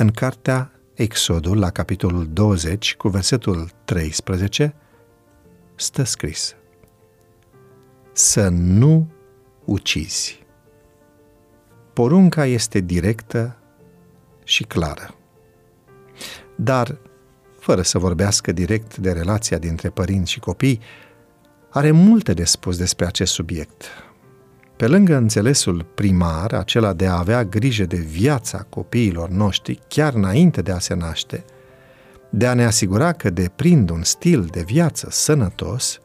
În cartea Exodul, la capitolul 20, cu versetul 13, stă scris Să nu ucizi. Porunca este directă și clară. Dar, fără să vorbească direct de relația dintre părinți și copii, are multe de spus despre acest subiect. Pe lângă înțelesul primar, acela de a avea grijă de viața copiilor noștri chiar înainte de a se naște, de a ne asigura că deprind un stil de viață sănătos,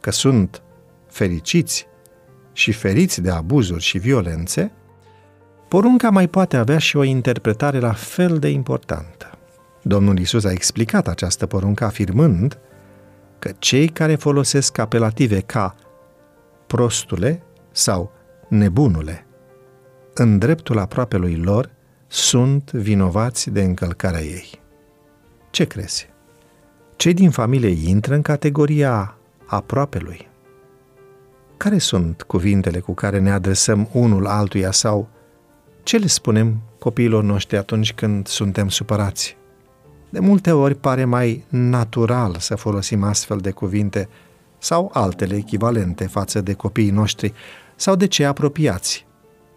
că sunt fericiți și feriți de abuzuri și violențe, porunca mai poate avea și o interpretare la fel de importantă. Domnul Isus a explicat această poruncă afirmând că cei care folosesc apelative ca prostule sau nebunule în dreptul aproapelui lor sunt vinovați de încălcarea ei. Ce crezi? Cei din familie intră în categoria aproapelui? Care sunt cuvintele cu care ne adresăm unul altuia sau ce le spunem copiilor noștri atunci când suntem supărați? De multe ori pare mai natural să folosim astfel de cuvinte sau altele echivalente față de copiii noștri sau de cei apropiați,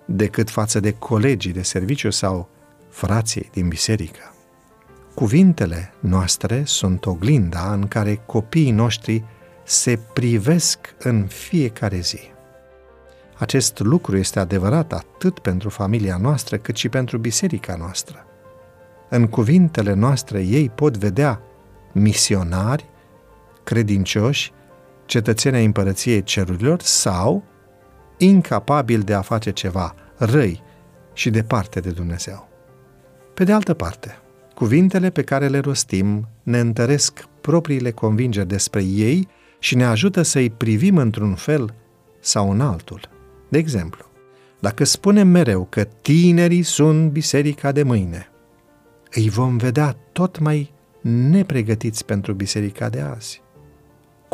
decât față de colegii de serviciu sau frații din biserică. Cuvintele noastre sunt oglinda în care copiii noștri se privesc în fiecare zi. Acest lucru este adevărat atât pentru familia noastră cât și pentru biserica noastră. În cuvintele noastre ei pot vedea misionari, credincioși, cetățenii ai împărăției cerurilor sau incapabili de a face ceva răi și departe de Dumnezeu. Pe de altă parte, cuvintele pe care le rostim ne întăresc propriile convingeri despre ei și ne ajută să-i privim într-un fel sau în altul. De exemplu, dacă spunem mereu că tinerii sunt biserica de mâine, îi vom vedea tot mai nepregătiți pentru biserica de azi.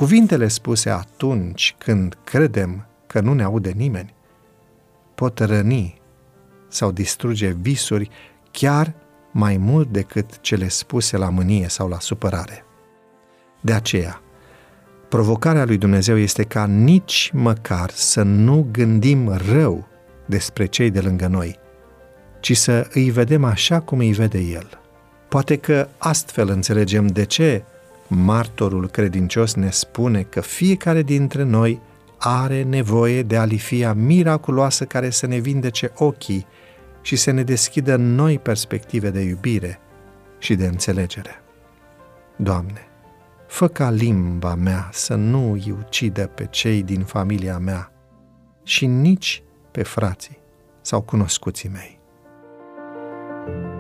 Cuvintele spuse atunci când credem că nu ne aude nimeni pot răni sau distruge visuri chiar mai mult decât cele spuse la mânie sau la supărare. De aceea, provocarea lui Dumnezeu este ca nici măcar să nu gândim rău despre cei de lângă noi, ci să îi vedem așa cum îi vede El. Poate că astfel înțelegem de ce martorul credincios ne spune că fiecare dintre noi are nevoie de alifia miraculoasă care să ne vindece ochii și să ne deschidă noi perspective de iubire și de înțelegere. Doamne, fă ca limba mea să nu îi ucidă pe cei din familia mea și nici pe frații sau cunoscuții mei. thank you